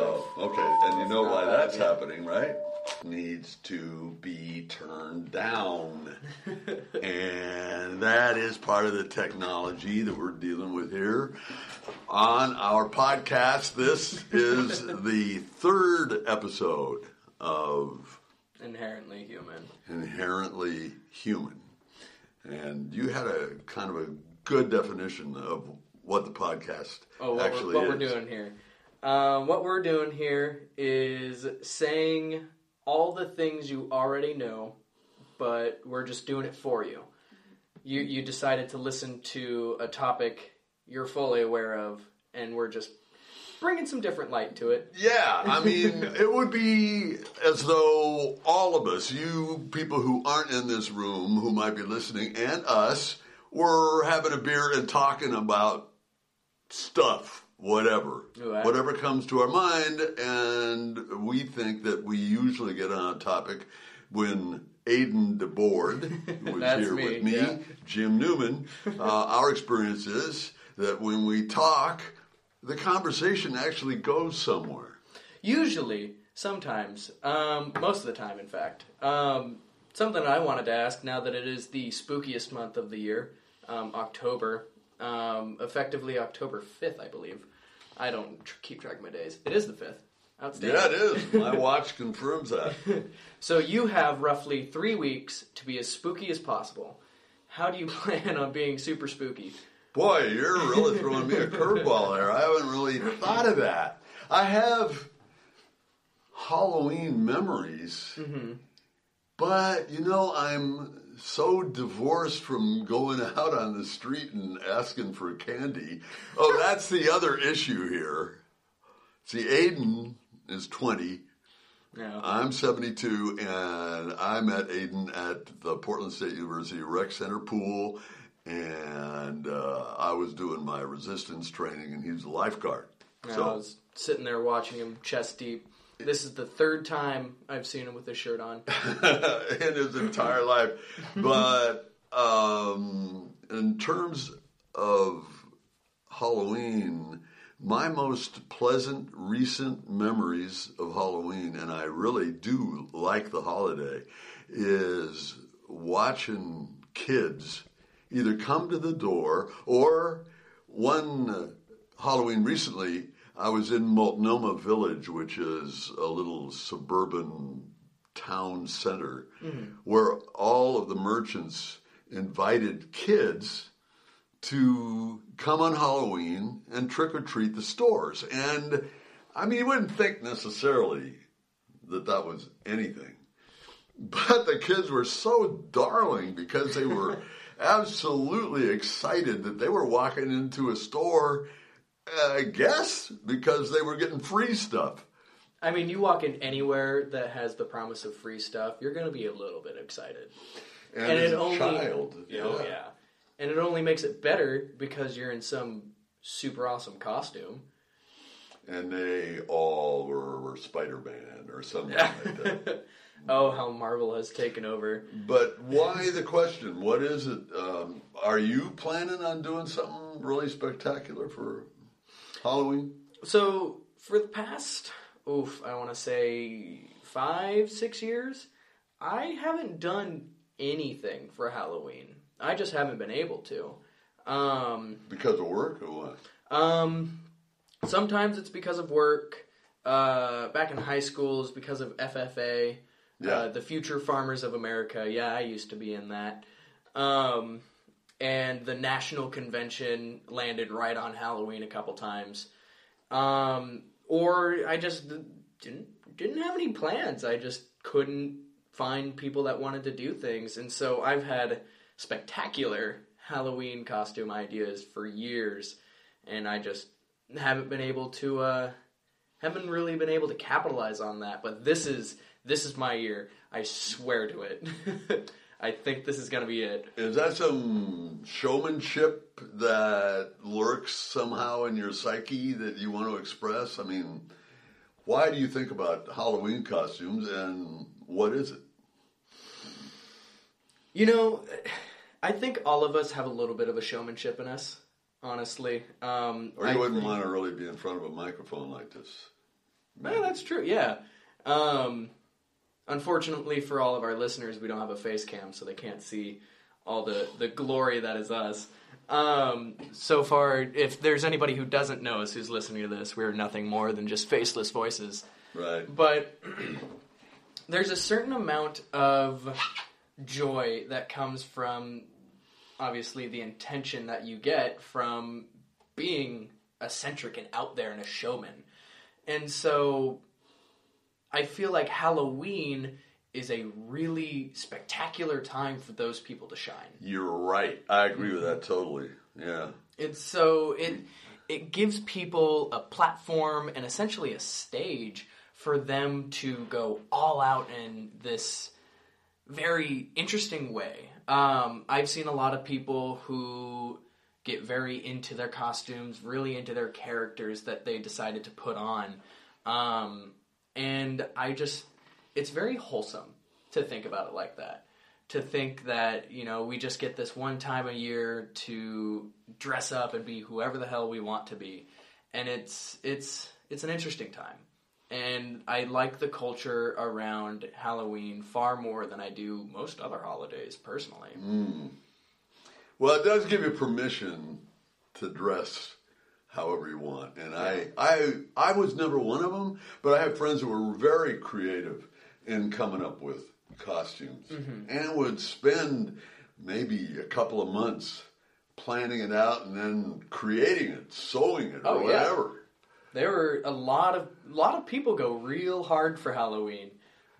Oh, okay. And you know why that's happening, right? Needs to be turned down. and that is part of the technology that we're dealing with here on our podcast. This is the third episode of Inherently human. Inherently Human. And you had a kind of a good definition of what the podcast Oh, what, actually we're, what is. we're doing here. Um, what we're doing here is saying all the things you already know, but we're just doing it for you. You you decided to listen to a topic you're fully aware of, and we're just bringing some different light to it. Yeah, I mean, it would be as though all of us, you people who aren't in this room, who might be listening, and us, were having a beer and talking about stuff, whatever. Right. Whatever comes to our mind, and we think that we usually get on a topic when Aiden DeBoard, who was here me, with me, yeah. Jim Newman, uh, our experience is that when we talk, the conversation actually goes somewhere. Usually, sometimes, um, most of the time, in fact. Um, something I wanted to ask now that it is the spookiest month of the year, um, October, um, effectively October 5th, I believe. I don't tr- keep track of my days. It is the 5th. Outstanding. Yeah, it is. My watch confirms that. So you have roughly three weeks to be as spooky as possible. How do you plan on being super spooky? Boy, you're really throwing me a curveball there. I haven't really thought of that. I have Halloween memories, but you know, I'm so divorced from going out on the street and asking for candy. Oh, that's the other issue here. See, Aiden is 20. Yeah. I'm 72, and I met Aiden at the Portland State University Rec Center pool, and uh, I was doing my resistance training, and he was a lifeguard. I So, was sitting there watching him chest deep. This is the third time I've seen him with his shirt on. in his entire life. But um, in terms of Halloween, my most pleasant recent memories of Halloween, and I really do like the holiday, is watching kids either come to the door or one Halloween recently, I was in Multnomah Village, which is a little suburban town center, mm. where all of the merchants invited kids to come on Halloween and trick or treat the stores. And I mean, you wouldn't think necessarily that that was anything. But the kids were so darling because they were absolutely excited that they were walking into a store, I guess, because they were getting free stuff. I mean, you walk in anywhere that has the promise of free stuff, you're going to be a little bit excited. And, And as it a only- child, Oh, yeah. And it only makes it better because you're in some super awesome costume. and they all were, were Spider-Man or something like that. oh, how Marvel has taken over. But why the question? What is it? Um, are you planning on doing something really spectacular for Halloween? So, for the past, oof, I want to say five, six years, I haven't done anything for Halloween. I just haven't been able to. Um, Because of work or what? Um, sometimes it's because of work. Uh, back in high school, it's because of FFA, Yeah. uh, the Future Farmers of America. Yeah, I used to be in that. Um, and the national convention landed right on Halloween a couple times. Um, or I just didn't didn't have any plans. I just couldn't find people that wanted to do things, and so I've had spectacular Halloween costume ideas for years, and I just haven't been able to uh, haven't really been able to capitalize on that. But this is this is my year. I swear to it. I think this is gonna be it. Is that some showmanship that lurks somehow in your psyche that you want to express? I mean, why do you think about Halloween costumes and what is it? You know, I think all of us have a little bit of a showmanship in us. Honestly, um, Or I you wouldn't think- want to really be in front of a microphone like this. Yeah, that's true. Yeah. Um, unfortunately for all of our listeners, we don't have a face cam, so they can't see all the, the glory that is us. Um, so far, if there's anybody who doesn't know us who's listening to this, we're nothing more than just faceless voices. Right. But there's a certain amount of joy that comes from obviously the intention that you get from being eccentric and out there and a showman. And so I feel like Halloween is a really spectacular time for those people to shine. You're right. I agree with that totally. Yeah. It's so it it gives people a platform and essentially a stage for them to go all out in this very interesting way. Um, I've seen a lot of people who get very into their costumes, really into their characters that they decided to put on. Um, and I just, it's very wholesome to think about it like that. To think that, you know, we just get this one time a year to dress up and be whoever the hell we want to be. And it's, it's, it's an interesting time. And I like the culture around Halloween far more than I do most other holidays, personally. Mm. Well, it does give you permission to dress however you want, and I, I, I was never one of them, but I have friends who were very creative in coming up with costumes, and would spend maybe a couple of months planning it out and then creating it, sewing it, or Oh, yeah. whatever. There were a lot of a lot of people go real hard for Halloween.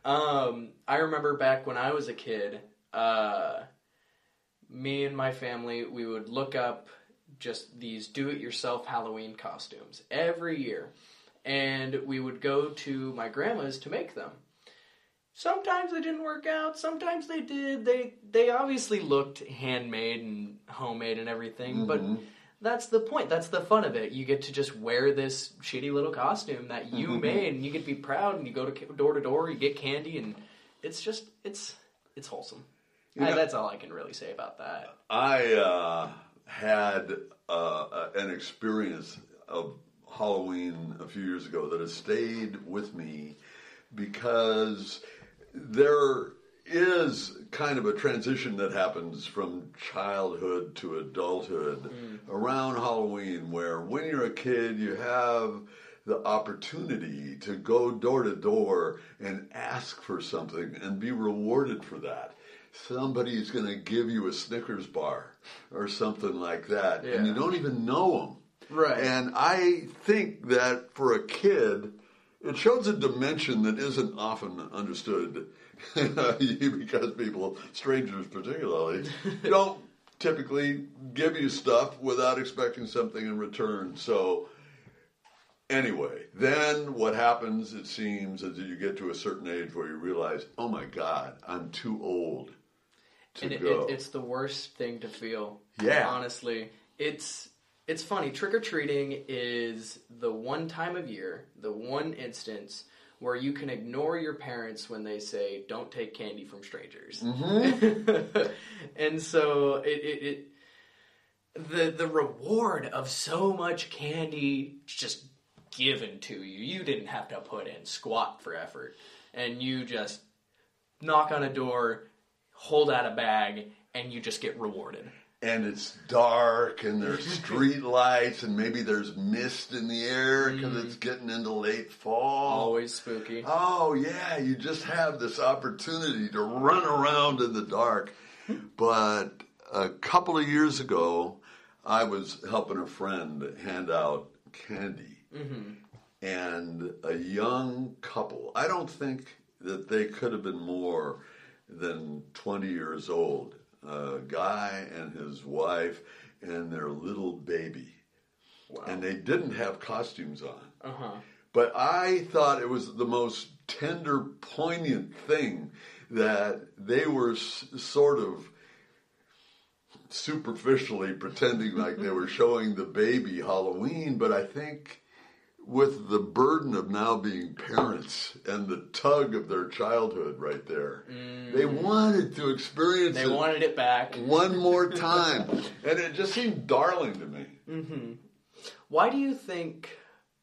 Um, I remember back when I was a kid, uh, me and my family we would look up just these do-it-yourself Halloween costumes every year, and we would go to my grandma's to make them. Sometimes they didn't work out. Sometimes they did. They they obviously looked handmade and homemade and everything, but that's the point. That's the fun of it. You get to just wear this shitty little costume that you made, and you get to be proud. And you go to door to door, you get candy, and it's just it's it's wholesome. I- know- that's all I can really say about that. I uh, had uh, an experience of Halloween a few years ago that has stayed with me because there is kind of a transition that happens from childhood to adulthood around Halloween where when you're a kid you have the opportunity to go door to door and ask for something and be rewarded for that. Somebody's going to give you a Snickers bar or something like that, and you don't even know them. Right. And I think that for a kid, it shows a dimension that isn't often understood because people, strangers particularly, don't typically give you stuff without expecting something in return. So, anyway, then what happens, it seems, is that you get to a certain age where you realize, oh my God, I'm too old and it, it, it's the worst thing to feel. Yeah. honestly, it's it's funny. Trick or treating is the one time of year, the one instance where you can ignore your parents when they say don't take candy from strangers. Mm-hmm. and so it, it, it the the reward of so much candy just given to you. You didn't have to put in squat for effort, and you just knock on a door, hold out a bag, and you just get rewarded. and it's dark and there's street lights and maybe there's mist in the air because mm. it's getting into late fall. Always spooky. Oh yeah, you just have this opportunity to run around in the dark. But a couple of years ago, I was helping a friend hand out candy, mm-hmm. and a young couple. I don't think that they could have been more than twenty years old. A guy and his wife and their little baby, Wow. and they didn't have costumes on. Uh huh. But I thought it was the most tender, poignant thing that they were s- sort of superficially pretending like they were showing the baby Halloween, but I think with the burden of now being parents and the tug of their childhood right there, mm. they wanted to experience They it wanted it back. one more time. and it just seemed darling to me. Mm-hmm. Why do you think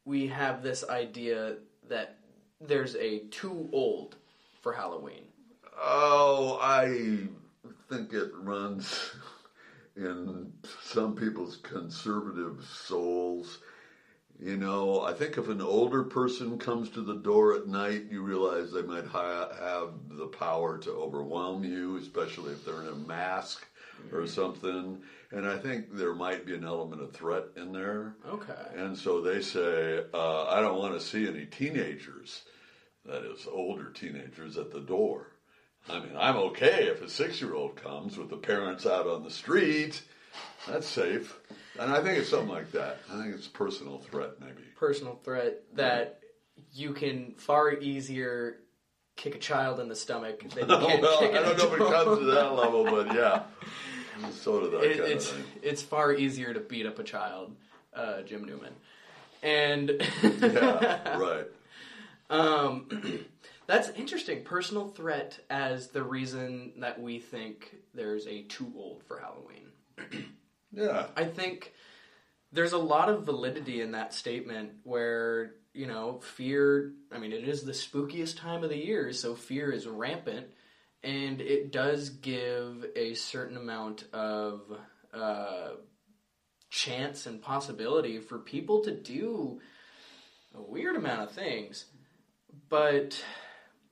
we have this idea that there's a too old for Halloween? Oh, I think it runs in some people's conservative souls. You know, I think if an older person comes to the door at night, you realize they might ha- have the power to overwhelm you, especially if they're in a mask or something. And I think there might be an element of threat in there. Okay. And so they say, uh, I don't want to see any teenagers, that is, older teenagers at the door. I mean, I'm okay if a six year old comes with the parents out on the street. That's safe. And I think it's something like that. I think it's personal threat, maybe. Personal threat that you can far easier kick a child in the stomach than you can well, kick I an don't know if it comes to that level, but yeah. Sort of that It- kind it's of thing. it's far easier to beat up a child, uh, Jim Newman, and Yeah, right. um, that's interesting. Personal threat as the reason that we think there's a too old for Halloween. Yeah. I think there's a lot of validity in that statement where, you know, fear, I mean, it is the spookiest time of the year, so fear is rampant, and it does give a certain amount of uh, chance and possibility for people to do a weird amount of things. But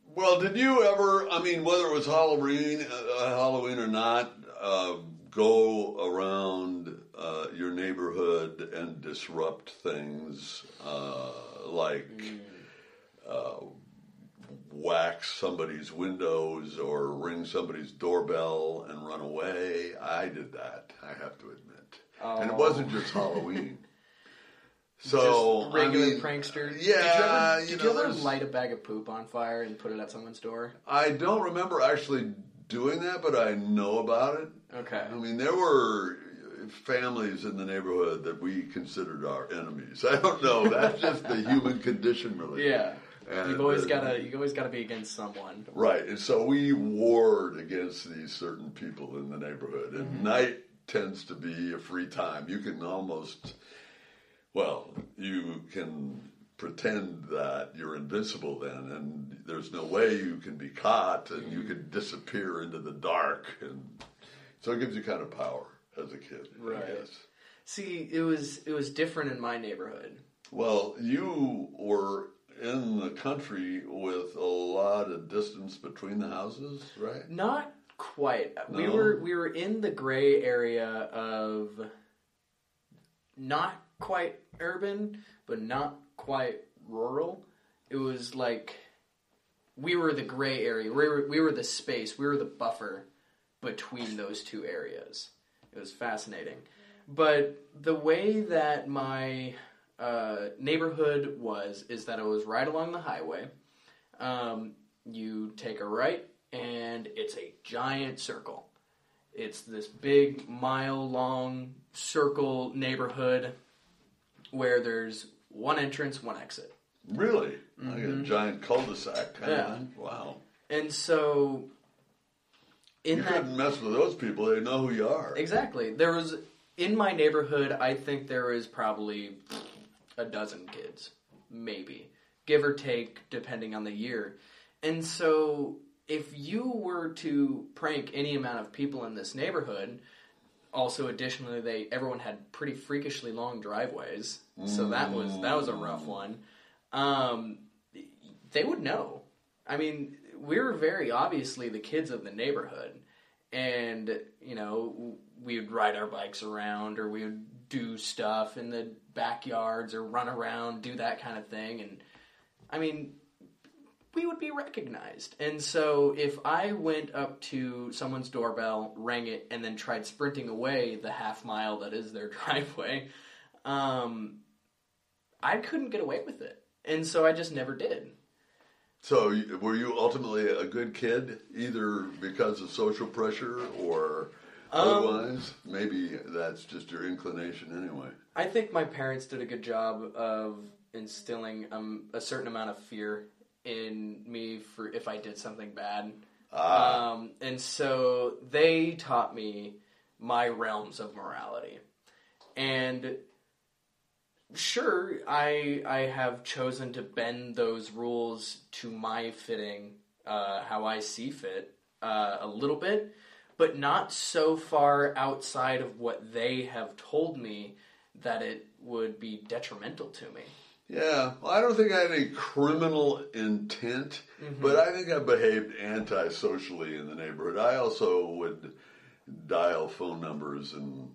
Well, did you ever? I mean, whether it was Halloween, uh, Halloween or not, uh, go around uh, your neighborhood and disrupt things uh, like uh, wax somebody's windows or ring somebody's doorbell and run away? I did that. I have to admit, and it Oh. wasn't just Halloween. So just regular I mean, prankster. Yeah, Did you ever, you know, you ever light a bag of poop on fire and put it at someone's door? I don't remember actually doing that, but I know about it. Okay. I mean, there were families in the neighborhood that we considered our enemies. I don't know. That's just the human condition, really. Yeah. And, You've always uh, gotta you always gotta be against someone. Right. And so we warred against these certain people in the neighborhood. And Mm-hmm. night tends to be a free time. You can almost, well, you can pretend that you're invincible then, and there's no way you can be caught, and you mm-hmm. can disappear into the dark. And so it gives you kind of power as a kid, Right. See, it was it was different in my neighborhood. Well, you were in the country with a lot of distance between the houses, right? Not quite. We were we were in the gray area of not quite urban, but not quite rural. It was like we were the gray area. We were we were the space. We were the buffer between those two areas. It was fascinating. But the way that my uh, neighborhood was is that it was right along the highway. Um, you take a right, and it's a giant circle. It's this big mile long circle neighborhood where there's one entrance, one exit. Really? Like a giant cul-de-sac kind Mm-hmm. Yeah. of thing? Wow. And so in you that couldn't mess with those people. They know who you are. Exactly. There was in my neighborhood. I think there is probably a dozen kids, maybe give or take, depending on the year. And so, if you were to prank any amount of people in this neighborhood, also additionally, they everyone had pretty freakishly long driveways, so that was that was a rough one. Um, they would know. I mean, we were very obviously the kids of the neighborhood, and you know we would ride our bikes around, or we would do stuff in the backyards, or run around, do that kind of thing, and I mean, we would be recognized. And so if I went up to someone's doorbell, rang it, and then tried sprinting away the half mile that is their driveway, um, I couldn't get away with it. And so I just never did. So, were you ultimately a good kid, either because of social pressure or Um, otherwise? Maybe that's just your inclination anyway. I think my parents did a good job of instilling um, a certain amount of fear in me for if I did something bad. Ah, Um, and so they taught me my realms of morality. And sure, I I have chosen to bend those rules to my fitting, uh, how I see fit, uh, a little bit, but not so far outside of what they have told me that it would be detrimental to me. Yeah, well, I don't think I had any criminal intent, but I think I behaved antisocially in the neighborhood. I also would dial phone numbers and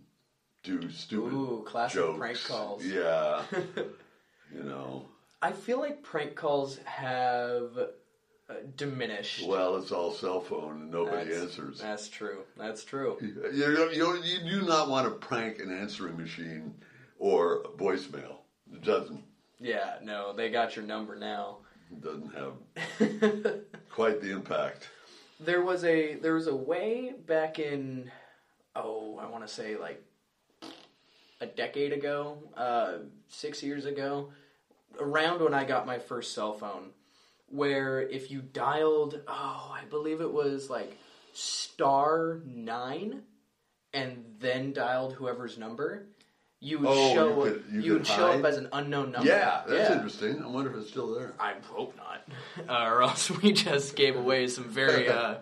do stupid Ooh, classic jokes. prank calls. Yeah, you know. I feel like prank calls have uh, diminished. Well, it's all cell phone and nobody That's- answers. That's true. That's true. You, don't- you, you do not want to prank an answering machine or voicemail. It doesn't Yeah, no, they got your number now. doesn't have quite the impact. There was a there was a way back in oh I want to say like a decade ago, uh, six years ago, around when I got my first cell phone, where if you dialed oh I believe it was like star nine, and then dialed whoever's number, you would Oh, show you could- you would could show up as an unknown number. Yeah, that's interesting. I wonder if it's still there. I hope not, uh, or else we just gave away some very uh,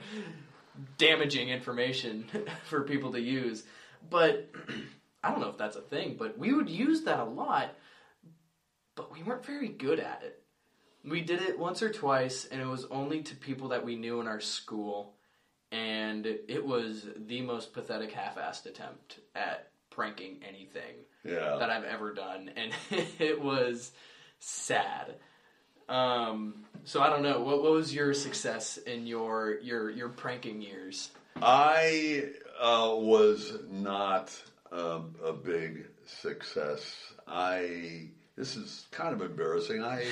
damaging information for people to use. But I don't know if that's a thing, but we would use that a lot, but we weren't very good at it. We did it once or twice, and it was only to people that we knew in our school, and it was the most pathetic half-assed attempt at pranking anything Yeah. that I've ever done, and it was sad. Um, so I don't know. What, what was your success in your your your pranking years? I uh, was not um, a big success. I this is kind of embarrassing. I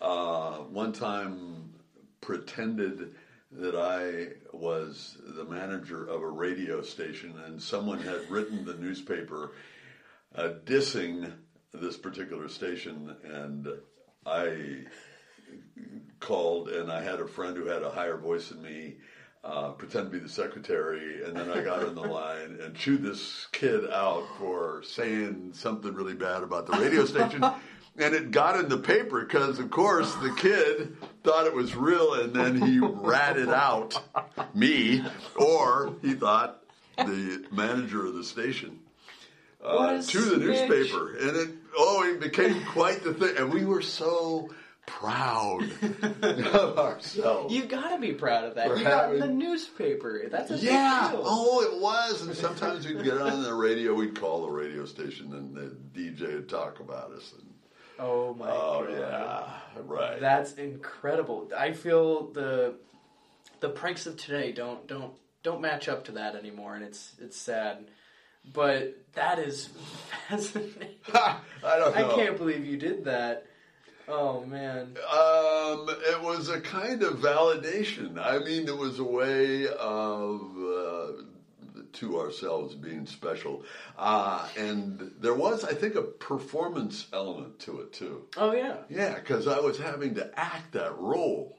uh, one time pretended that I was the manager of a radio station, and someone had written the newspaper uh, dissing this particular station, and I called, and I had a friend who had a higher voice than me. Uh, pretend to be the secretary, and then I got on the line and chewed this kid out for saying something really bad about the radio station. And it got in the paper because, of course, the kid thought it was real, and then he ratted out me, or he thought the manager of the station uh, to the snitch. newspaper, and it oh, it became quite the thing, and we were so proud of ourselves. You gotta be proud of that. For You got in the newspaper. That's a yeah, big deal. oh, it was, and sometimes we'd get on the radio, we'd call the radio station, and the DJ would talk about us, and Oh my oh god. yeah, right. That's incredible. I feel the the pranks of today don't don't don't match up to that anymore, and it's it's sad. But that is fascinating. I don't I can't believe you did that. Oh man. Um, it was a kind of validation. I mean, it was a way of uh, to ourselves being special, uh, and there was, I think, a performance element to it too. Oh yeah. Yeah, because I was having to act that role,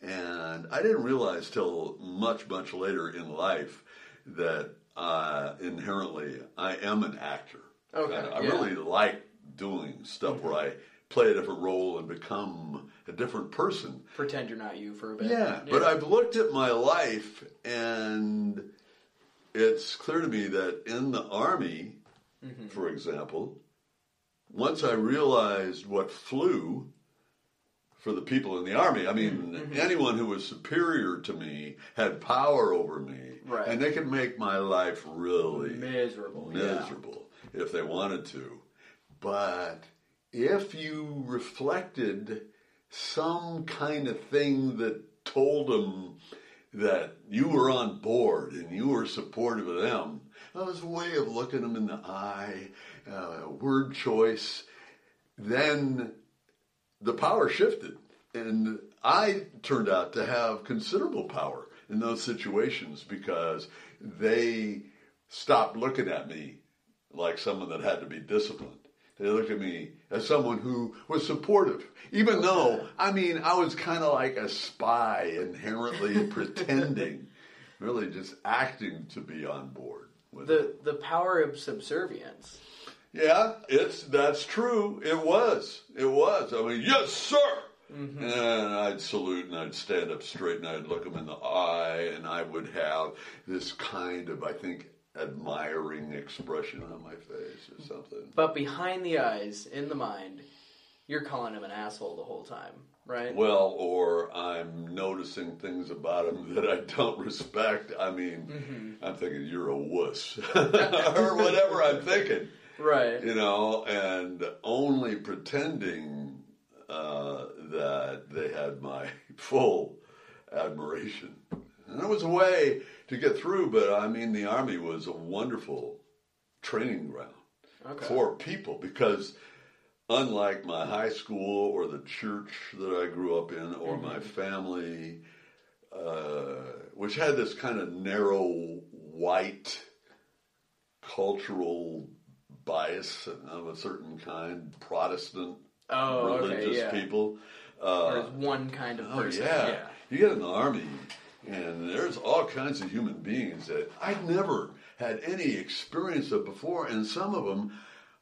and I didn't realize till much, much later in life that uh, inherently I am an actor. Okay, I, I yeah. really like doing stuff where I play a different role and become a different person. Pretend you're not you for a bit. Yeah, but I've looked at my life and it's clear to me that in the army, for example, once I realized what flew for the people in the army, I mean, anyone who was superior to me had power over me, Right. and they could make my life really miserable. yeah. miserable if they wanted to. But if you reflected some kind of thing that told them that you were on board and you were supportive of them, that was a way of looking them in the eye, uh, word choice. Then the power shifted, and I turned out to have considerable power in those situations because they stopped looking at me like someone that had to be disciplined. They looked at me as someone who was supportive, even though I mean I was kind of like a spy, inherently pretending, really just acting to be on board it. The the power of subservience. Yeah, it's that's true. It was. It was. I mean, yes, sir. Mm-hmm. And I'd salute and I'd stand up straight and I'd look him in the eye and I would have this kind of, I think, admiring expression on my face or something. But behind the eyes, in the mind, you're calling him an asshole the whole time, right? Well, or I'm noticing things about him that I don't respect. I mean, mm-hmm. I'm thinking you're a wuss or whatever I'm thinking. Right. you know, and only pretending uh, that they had my full admiration. And it was a way to get through, but I mean, the Army was a wonderful training ground Okay. for people because unlike my high school or the church that I grew up in or my family, uh, which had this kind of narrow white cultural bias of a certain kind, Protestant Oh, okay, religious yeah. people. Uh, as one kind of person. Oh person. yeah. You get in the army, and there's all kinds of human beings that I'd never had any experience of before, and some of them,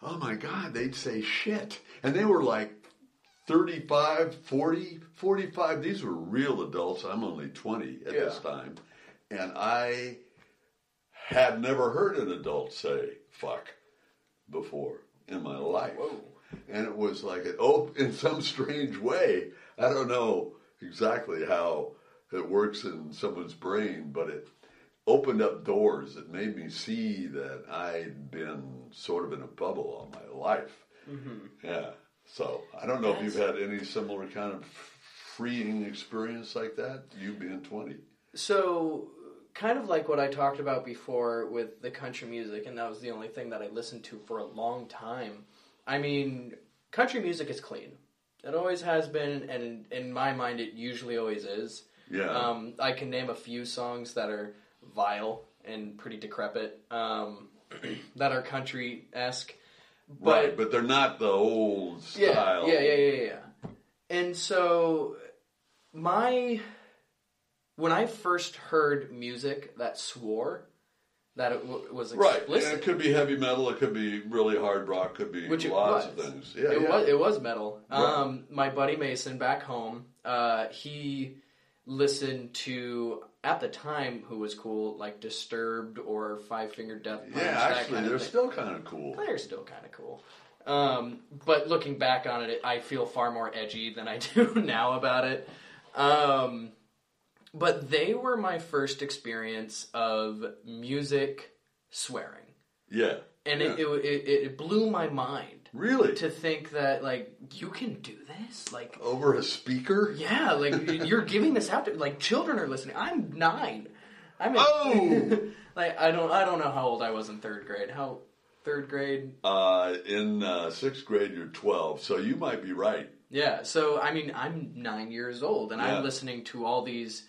oh my God, they'd say shit, and they were like 35, 40, 45. These were real adults. I'm only 20 at this time, and I had never heard an adult say fuck before in my life. Whoa. And it was like, oh, in some strange way, I don't know exactly how it works in someone's brain, but it opened up doors. It made me see that I'd been sort of in a bubble all my life. Mm-hmm. Yeah. So I don't know if you've had any similar kind of freeing experience like that, you being 20. So, kind of like what I talked about before with the country music, and that was the only thing that I listened to for a long time. I mean, country music is clean. It always has been, and in my mind, it usually always is. Yeah. Um, I can name a few songs that are vile and pretty decrepit, um, that are country esque. right, but they're not the old style. Yeah, yeah, yeah, yeah, yeah. And so, my when I first heard music that swore that it w- was Right, explicit, and it could be heavy metal, it could be really hard rock, could be which lots was. of things. Yeah, it yeah. was it was metal. Right. Um, my buddy Mason back home, uh, he listened to at the time who was cool like Disturbed or Five Finger Death Punch. Yeah, actually, kind of they're thing. still kind of cool. They're still kind of cool. Um, but looking back on it, I feel far more edgy than I do now about it. Um, but they were my first experience of music swearing, Yeah, and yeah. it, it, it blew my mind really to think that like you can do this, like over a speaker. yeah, like you're giving this out to like children are listening. I'm nine. I'm in, Oh! like I don't I don't know how old I was in third grade. How third grade Uh, in uh, sixth grade, you're 12, so you might be right. Yeah, so I mean, I'm nine years old, and Yeah. I'm listening to all these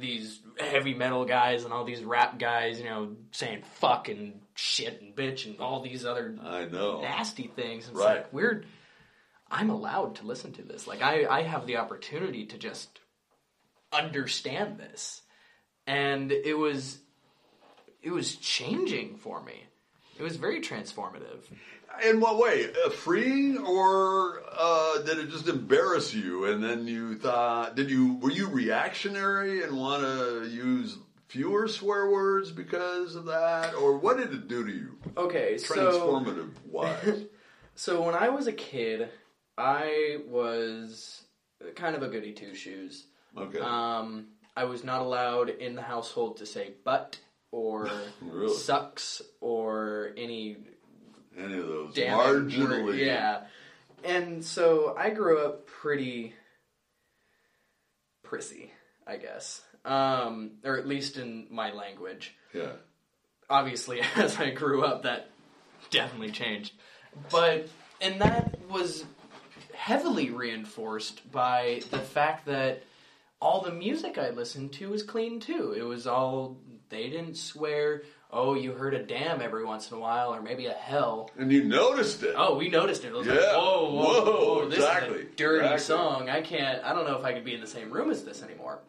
these heavy metal guys and all these rap guys, you know, saying fuck and shit and bitch and all these other I know. nasty things. It's Right. like we're I'm allowed to listen to this. Like I I have the opportunity to just understand this, and it was it was changing for me. It was very transformative. In what way? Uh, freeing, or uh, did it just embarrass you? And then you thought, did you were you reactionary and want to use fewer swear words because of that, or what did it do to you? Okay, so Transformative wise. So when I was a kid, I was kind of a goody two shoes. Okay. Um, I was not allowed in the household to say but or Really? sucks or any Any of those marginally. word- Yeah. And so I grew up pretty prissy, I guess. Um, or at least in my language Yeah. obviously as I grew up that definitely changed. But and that was heavily reinforced by the fact that all the music I listened to was clean too. It was all they didn't swear, oh you heard a damn every once in a while or maybe a hell. And you noticed it. Oh, we noticed it. It was like, Yeah. whoa, whoa, Whoa, whoa, this is exactly, a dirty exactly. song. I can't. I don't know if I could be in the same room as this anymore.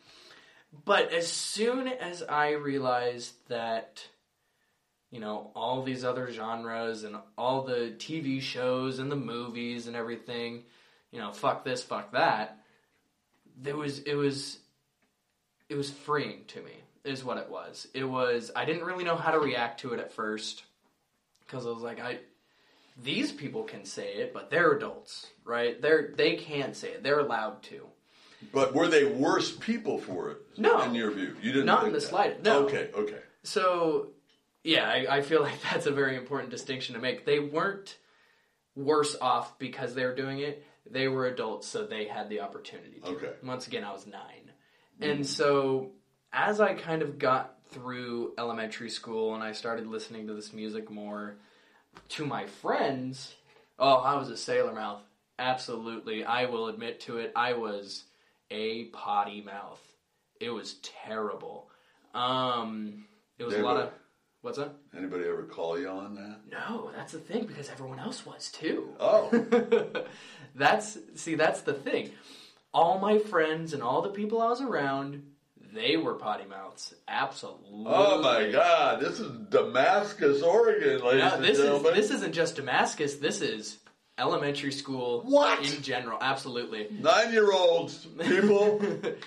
But as soon as I realized that you know, all these other genres and all the TV shows and the movies and everything, you know, fuck this, fuck that. There was it was it was freeing to me is what it was. It was I didn't really know how to react to it at first cuz I was like I these people can say it, but they're adults, right? They're they can't say it. They're allowed to. But were they worse people for it? No. in your view, you didn't. Not in the that? slightest, no. Okay, okay. So, yeah, I, I feel like that's a very important distinction to make. They weren't worse off because they were doing it. They were adults, so they had the opportunity to. Okay. Once again, I was 9 mm. And so, as I kind of got through elementary school and I started listening to this music more, to my friends, oh, I was a sailor mouth. Absolutely. I will admit to it. I was a potty mouth. It was terrible. Um, it was a lot of. What's that? Anybody ever call you on that? No, that's the thing because everyone else was too. Oh, that's see, that's the thing. All my friends and all the people I was around, they were potty mouths. Absolutely. oh my God! This is Damascus, Oregon, ladies No, and this is gentlemen. this isn't just Damascus. This is elementary school. What? in general? Absolutely. Nine-year-olds, people.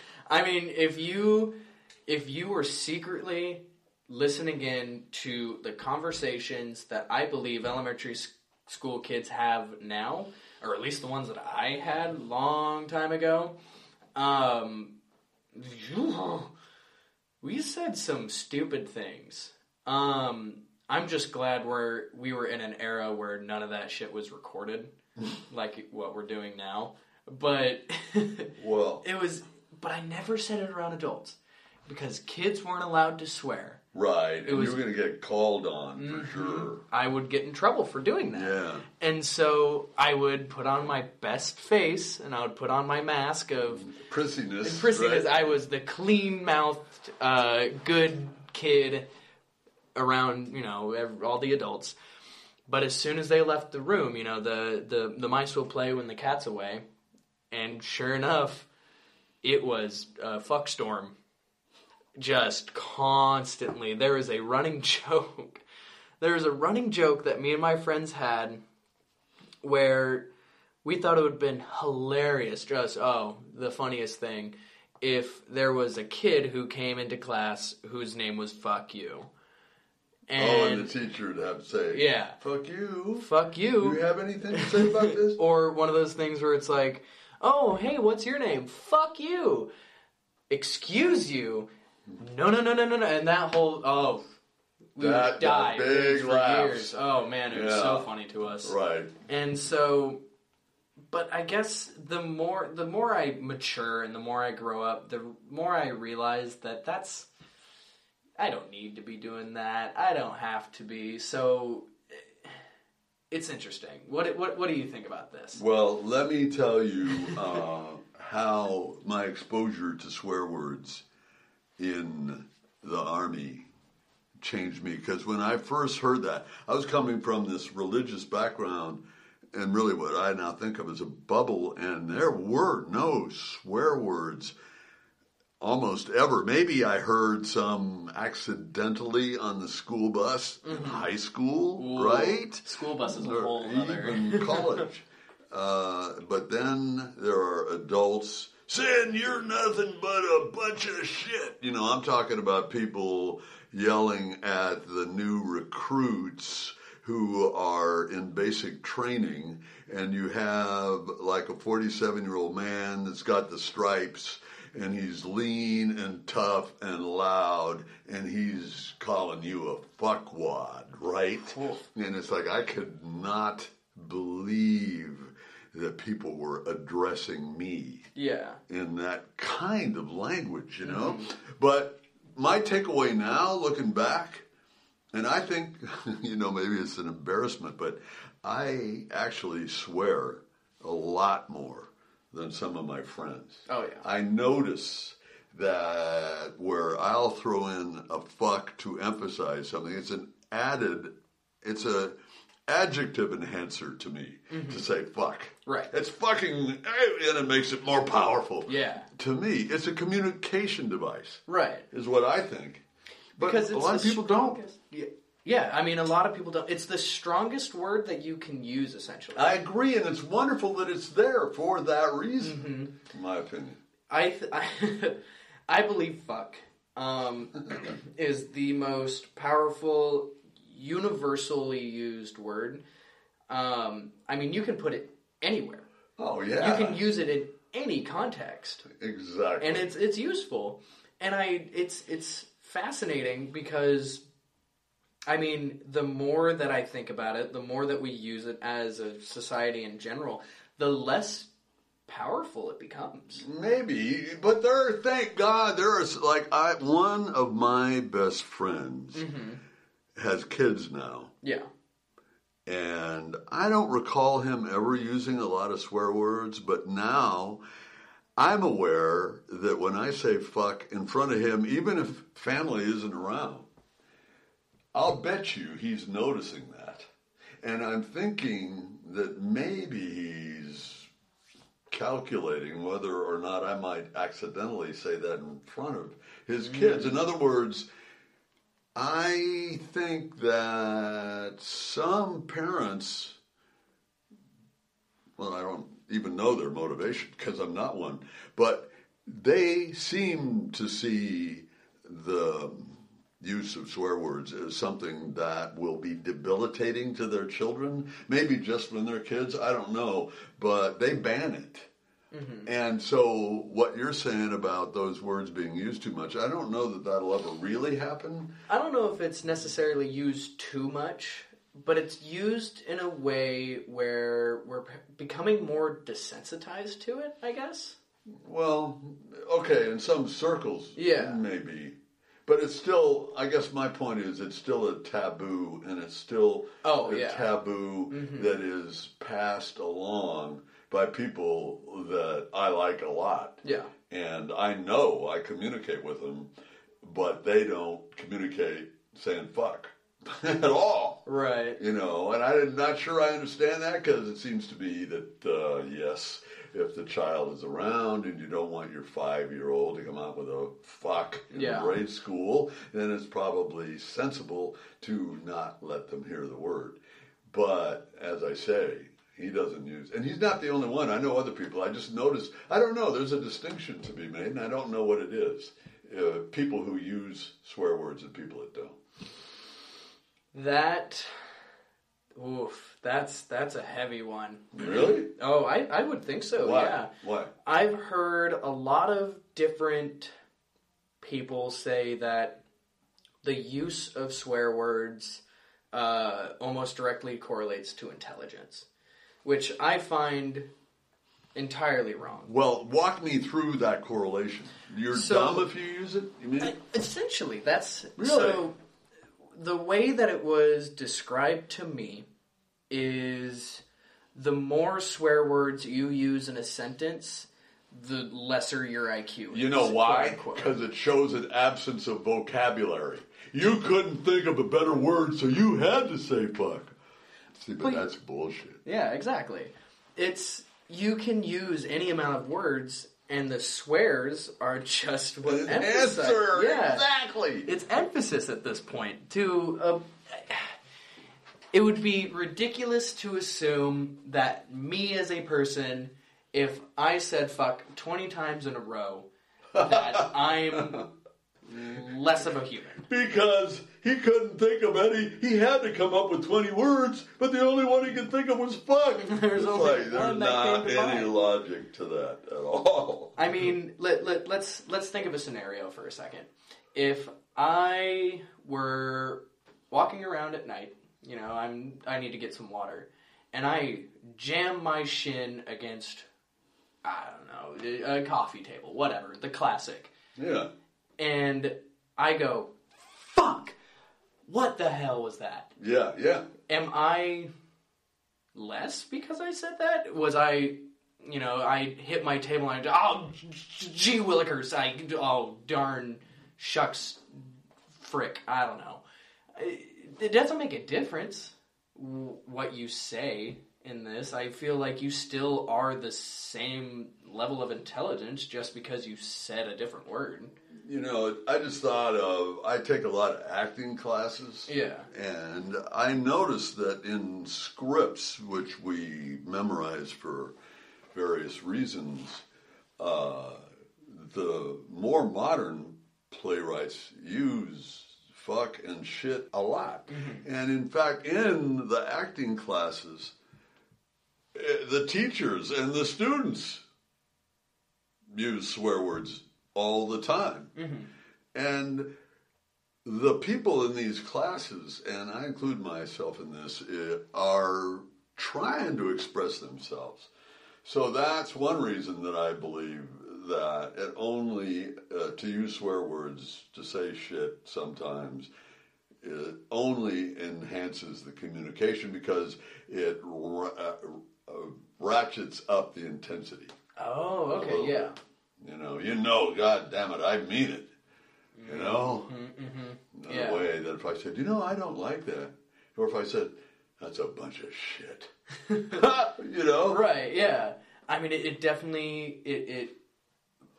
I mean, if you if you were secretly listening in to the conversations that I believe elementary school kids have now, or at least the ones that I had long time ago, um, we said some stupid things. Um, I'm just glad we're we were in an era where none of that shit was recorded, like what we're doing now. But well, it was, but I never said it around adults because kids weren't allowed to swear. Right. and was- you were going to get called on for sure. I would get in trouble for doing that. Yeah. And so I would put on my best face and I would put on my mask of Prissiness. prissiness. right? I was the clean mouthed, uh, good kid around, you know, ev- all the adults. But as soon as they left the room, you know, the, the, the mice will play when the cat's away. And sure enough, it was a fuck storm. Just constantly. There is a running joke. There is a running joke that me and my friends had where we thought it would have been hilarious, just, oh, the funniest thing, if there was a kid who came into class whose name was Fuck You. And, oh, and the teacher would have to say, Yeah. fuck you." Fuck you. Do you. you have anything to say about this? or one of those things where it's like, oh, hey, what's your name? Fuck you. Excuse you. No, no, no, no, no, no. And that whole, oh, we That- would die big for laughs. years. Oh, man, it was so funny to us. right. And so, but I guess the more the more I mature and the more I grow up, the more I realize that that's I don't need to be doing that. I don't have to be. So eh, it's interesting. What what what do you think about this? Well, let me tell you uh, how my exposure to swear words in the army changed me. Because when I first heard that, I was coming from this religious background and really what I now think of as a bubble, and there were no swear words almost ever. Maybe I heard some accidentally on the school bus in high school, right? School bus is a whole other. even college. Uh, but then there are adults saying you're nothing but a bunch of shit. You know, I'm talking about people yelling at the new recruits who are in basic training, and you have like a 47 year old man that's got the stripes. And he's lean and tough and loud, and he's calling you a fuckwad, right? And it's like I could not believe that people were addressing me yeah. in that kind of language, you know? Mm-hmm. But my takeaway now, looking back, and I think, you know, maybe it's an embarrassment, but I actually swear a lot more than some of my friends. Oh, yeah. I notice that where I'll throw in a fuck to emphasize something, it's an added, it's a adjective enhancer to me to say fuck. Mm-hmm. Right. It's fucking, and it makes it more powerful. Yeah. To me, it's a communication device, Right. is what I think. But Because a lot of people don't. Yeah. Yeah, I mean, a lot of people don't. It's the strongest word that you can use, essentially. I agree, and it's wonderful that it's there for that reason, in my opinion. I th- I, I believe fuck um, is the most powerful, universally used word. Um, I mean, you can put it anywhere. Oh, yeah. You can use it in any context, exactly. and it's it's useful. And I it's it's fascinating because I mean, the more that I think about it, the more that we use it as a society in general, the less powerful it becomes. Maybe, but there. Thank God, there is like I. One of my best friends has kids now, Yeah. and I don't recall him ever using a lot of swear words. But now, I'm aware that when I say "fuck" in front of him, even if family isn't around, I'll bet you he's noticing that, and I'm thinking that maybe he's calculating whether or not I might accidentally say that in front of his kids. Mm. In other words, I think that some parents, well, I don't even know their motivation because I'm not one, but they seem to see the use of swear words as something that will be debilitating to their children. Maybe just when they're kids, I don't know, but they ban it. And so, what you're saying about those words being used too much, I don't know that that'll ever really happen. I don't know if it's necessarily used too much, but it's used in a way where we're becoming more desensitized to it, I guess. Well, okay, in some circles, Yeah. maybe. But it's still, I guess my point is, it's still a taboo, and it's still Oh, a yeah. Mm-hmm. taboo that is passed along by people that I like a lot. Yeah. And I know I communicate with them, but they don't communicate saying fuck at all. Right. You know, and I'm not sure I understand that because it seems to be that, uh, yes, if the child is around and you don't want your five year old to come out with a fuck in Yeah. grade school, then it's probably sensible to not let them hear the word. But as I say, he doesn't use, and he's not the only one. I know other people. I just noticed, I don't know, there's a distinction to be made, and I don't know what it is. Uh, people who use swear words and people that don't. That oof, that's that's a heavy one. Really? Oh, I, I would think so, Why? yeah. Why? I've heard a lot of different people say that the use of swear words uh, almost directly correlates to intelligence, which I find entirely wrong. Well, walk me through that correlation. You're So- dumb if you use it. You mean? Essentially, that's Really? so. The way that it was described to me is the more swear words you use in a sentence, the lesser your IQ. Is, you know why? Because it shows an absence of vocabulary. You couldn't think of a better word, so you had to say fuck. See, but But- that's bullshit. Yeah, exactly. It's you can use any amount of words, and the swears are just what An emphasize. answer. Yeah, Exactly. it's emphasis at this point. To uh, it would be ridiculous to assume that me as a person, if I said fuck twenty times in a row, that I'm less of a human. Because he couldn't think of any. He had to come up with 20 words, but the only one he could think of was fuck. There's only like, there's not any logic to that at all. I mean, let, let, let's let's think of a scenario for a second. If I were walking around at night, you know, I'm I need to get some water, and I jam my shin against I don't know a coffee table, whatever, the classic, Yeah. And I go, "Fuck! What the hell was that?" Yeah, yeah. am I less because I said that? Was I, you know, I hit my table and I, oh, gee willikers, I, oh, darn, shucks, frick, I don't know. It it doesn't make a difference what you say in this. I feel like you still are the same level of intelligence just because you said a different word. you know, I just thought of I take a lot of acting classes. Yeah. And I noticed that in scripts, which we memorize for various reasons, uh, the more modern playwrights use fuck and shit a lot. And in fact, in the acting classes, the teachers and the students use swear words all the time. And the people in these classes, and I include myself in this, eh, are trying to express themselves. So that's one reason that I believe that it only, uh, to use swear words, to say shit sometimes, it only enhances the communication because it uh, ratchets up the intensity. Oh, okay, yeah. You know, you know, God damn it, I mean it. You know, mm-hmm, mm-hmm. in Yeah. a way that if I said, you know, I don't like that, or if I said, that's a bunch of shit, you know, Right, yeah. I mean, it, it definitely it, it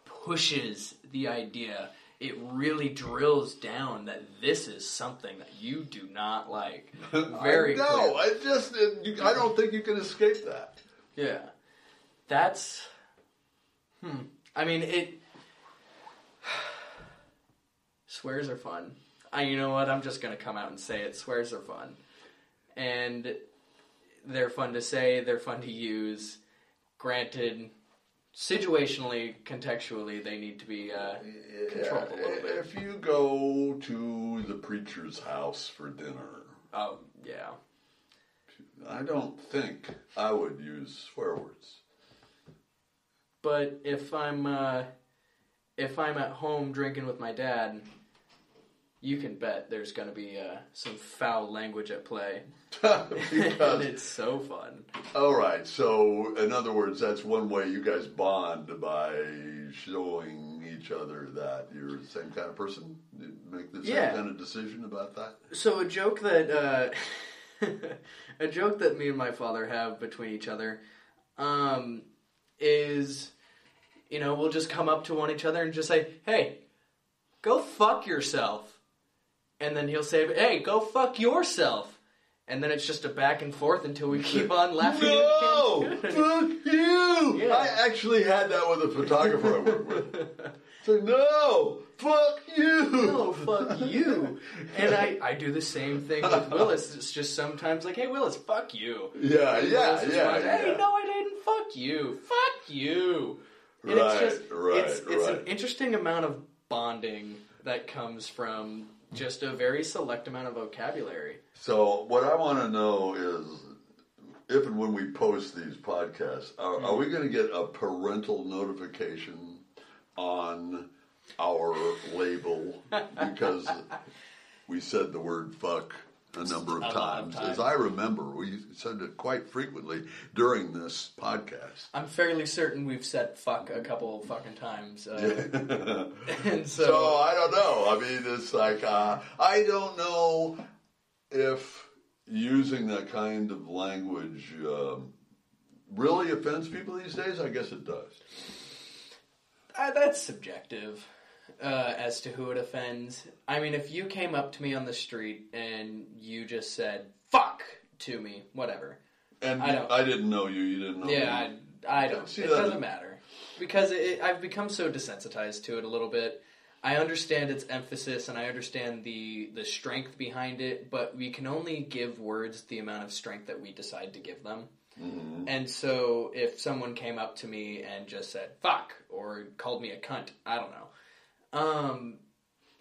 pushes the idea. It really drills down that this is something that you do not like. Very no, I just, it, you, I don't think you can escape that. Yeah. That's hmm. I mean it swears are fun. I you know what, I'm just gonna come out and say it. Swears are fun. And they're fun to say, they're fun to use. Granted, situationally, contextually, they need to be uh, controlled a little bit. If you go to the preacher's house for dinner, Oh, yeah. I don't think I would use swear words. But if I'm uh, if I'm at home drinking with my dad, you can bet there's going to be uh, some foul language at play, because it's so fun. All right. So, in other words, that's one way you guys bond by showing each other that you're the same kind of person. You make the same Yeah. kind of decision about that. So a joke that uh, a joke that me and my father have between each other um, is, you know, we'll just come up to one each other and just say, "Hey, go fuck yourself," and then he'll say, "Hey, go fuck yourself." And then it's just a back and forth until we keep on laughing. No, fuck you. Yeah. I actually had that with a photographer I work with. So no, fuck you. no, fuck you. And I, I do the same thing with Willis. It's just sometimes like, hey, Willis, fuck you. Yeah, And yeah, Willis yeah, Hey, yeah. no, I didn't. Fuck you. Fuck you. And Right, it's just, right, it's, it's an interesting amount of bonding that comes from just a very select amount of vocabulary. So what I want to know is if and when we post these podcasts, are, are hmm. we going to get a parental notification on our label? Because we said the word fuck a number of A of times. times. As I remember, we said it quite frequently during this podcast. I'm fairly certain we've said fuck a couple fucking times. Uh, and so, So I don't know. I mean, it's like uh, I don't know if using that kind of language um, really offends people these days. I guess it does. Uh, that's subjective uh, as to who it offends. I mean, if you came up to me on the street and you just said "fuck" to me, whatever. And I don't- I didn't know you. You didn't know Yeah, me. I, I don't. See, it doesn't matter because it, I've become so desensitized to it a little bit. I understand its emphasis and I understand the the strength behind it, but we can only give words the amount of strength that we decide to give them. Mm-hmm. And so, if someone came up to me and just said "fuck" or called me a cunt, I don't know. Um,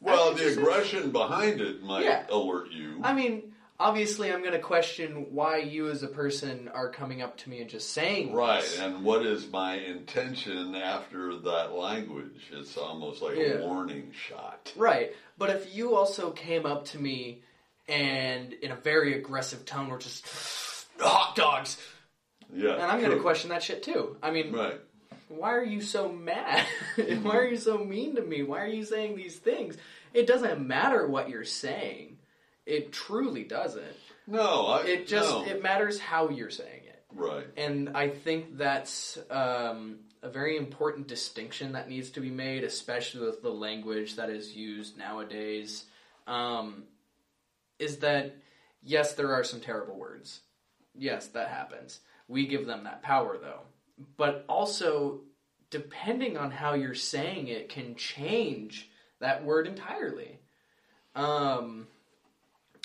Well, the aggression behind it might Yeah. alert you. I mean, obviously, I'm going to question why you as a person are coming up to me and just saying Right, this. and what is my intention after that language? It's almost like Yeah. a warning shot. Right. But if you also came up to me and in a very aggressive tone were just hot dogs, Yeah, and I'm going to true. question that shit too. I mean, Right. Why are you so mad? Mm-hmm. why are you so mean to me? Why are you saying these things? It doesn't matter what you're saying. It truly doesn't. No, I, It just no. it matters how you're saying it. Right. And I think that's um, a very important distinction that needs to be made, especially with the language that is used nowadays. Um, is that, yes, there are some terrible words. Yes, that happens. We give them that power, though. But also, depending on how you're saying it, can change that word entirely. Um,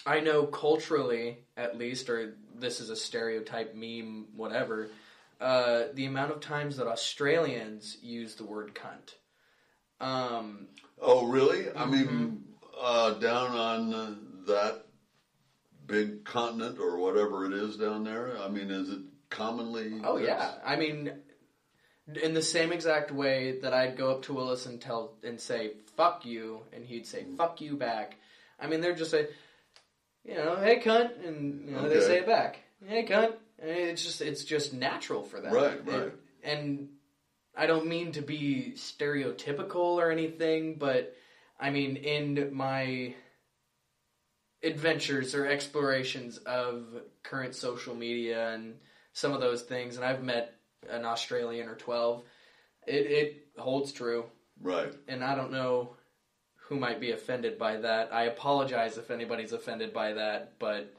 I know culturally, at least, or this is a stereotype meme, whatever. Uh, the amount of times that Australians use the word cunt. Um, Oh, really? I mean, Mm-hmm. uh, down on uh, that big continent or whatever it is down there. I mean, is it commonly? oh yeah, I mean, in the same exact way that I'd go up to Willis and tell and say "fuck you," and he'd say mm. "fuck you" back. I mean, they're just say, you know, "Hey cunt," and you know, they say it back. "Hey cunt." And it's just it's just natural for them. Right, right. and I don't mean to be stereotypical or anything, but I mean in my adventures or explorations of current social media and some of those things, and I've met an Australian or twelve, it, it holds true. Right. And I don't know who might be offended by that. I apologize if anybody's offended by that, but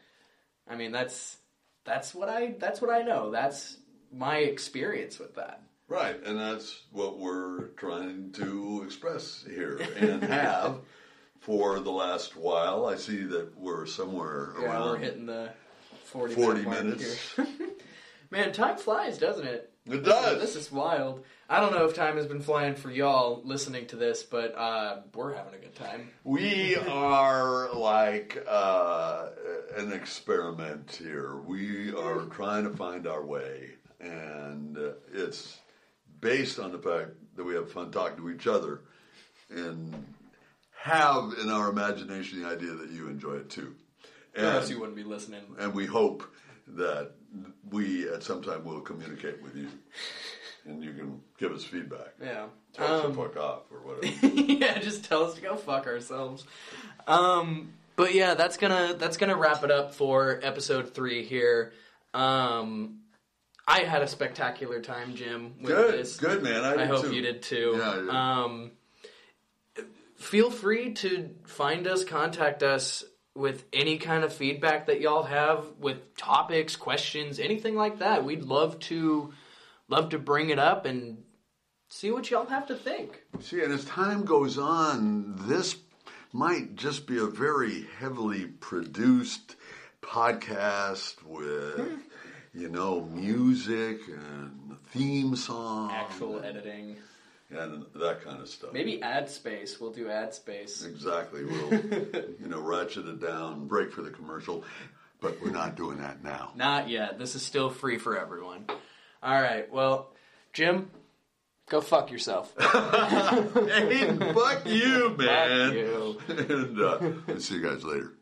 I mean that's that's what I that's what I know. That's my experience with that. Right, and that's what we're trying to express here and have for the last while. I see that we're somewhere around. Yeah, around we're hitting the 40, 40 minute mark minutes. Man, time flies, doesn't it? It This does. is, this is wild. I don't know if time has been flying for y'all listening to this, but uh, we're having a good time. We are like uh, an experiment here. We are trying to find our way, and uh, it's based on the fact that we have fun talking to each other and have in our imagination the idea that you enjoy it too. Or else you wouldn't be listening. and we hope that we at some time will communicate with you and you can give us feedback. Yeah. Tell us Um, to fuck off or whatever. yeah, just tell us to go fuck ourselves. Um, but yeah, that's gonna that's gonna wrap it up for episode three here. Um, I had a spectacular time, Jim, with Good, this. good man. I, I hope too. you did too. Yeah, I did. Um, feel free to find us, contact us with any kind of feedback that y'all have with topics, questions, anything like that. We'd love to love to bring it up and see what y'all have to think. See, and as time goes on, this might just be a very heavily produced podcast with, hmm. you know, music and theme song, Actual editing. And that kind of stuff. Maybe ad space. We'll do ad space. Exactly. We'll, you know, ratchet it down, break for the commercial, but we're not doing that now. Not yet. This is still free for everyone. All right. Well, Jim, go fuck yourself. hey, fuck you, man. Fuck you. and uh, see you guys later.